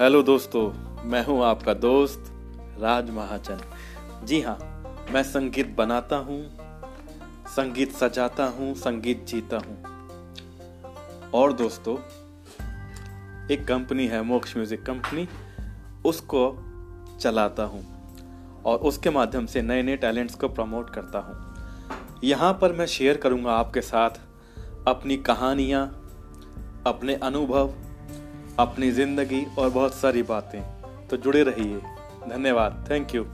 Hello दोस्तों, मैं हूँ आपका दोस्त राज महाजन। जी हाँ मैं संगीत बनाता हूँ, संगीत सजाता हूँ, संगीत जीता हूँ। और दोस्तों, एक कंपनी है, मोक्ष म्यूज़िक कंपनी, उसको चलाता हूँ और उसके माध्यम से नए नए टैलेंट्स को प्रमोट करता हूँ। यहाँ पर मैं शेयर करूँगा आपके साथ अपनी कहानियाँ, अपने अनुभव अपनी ज़िंदगी और बहुत सारी बातें। तो जुड़े रहिए। धन्यवाद। Thank you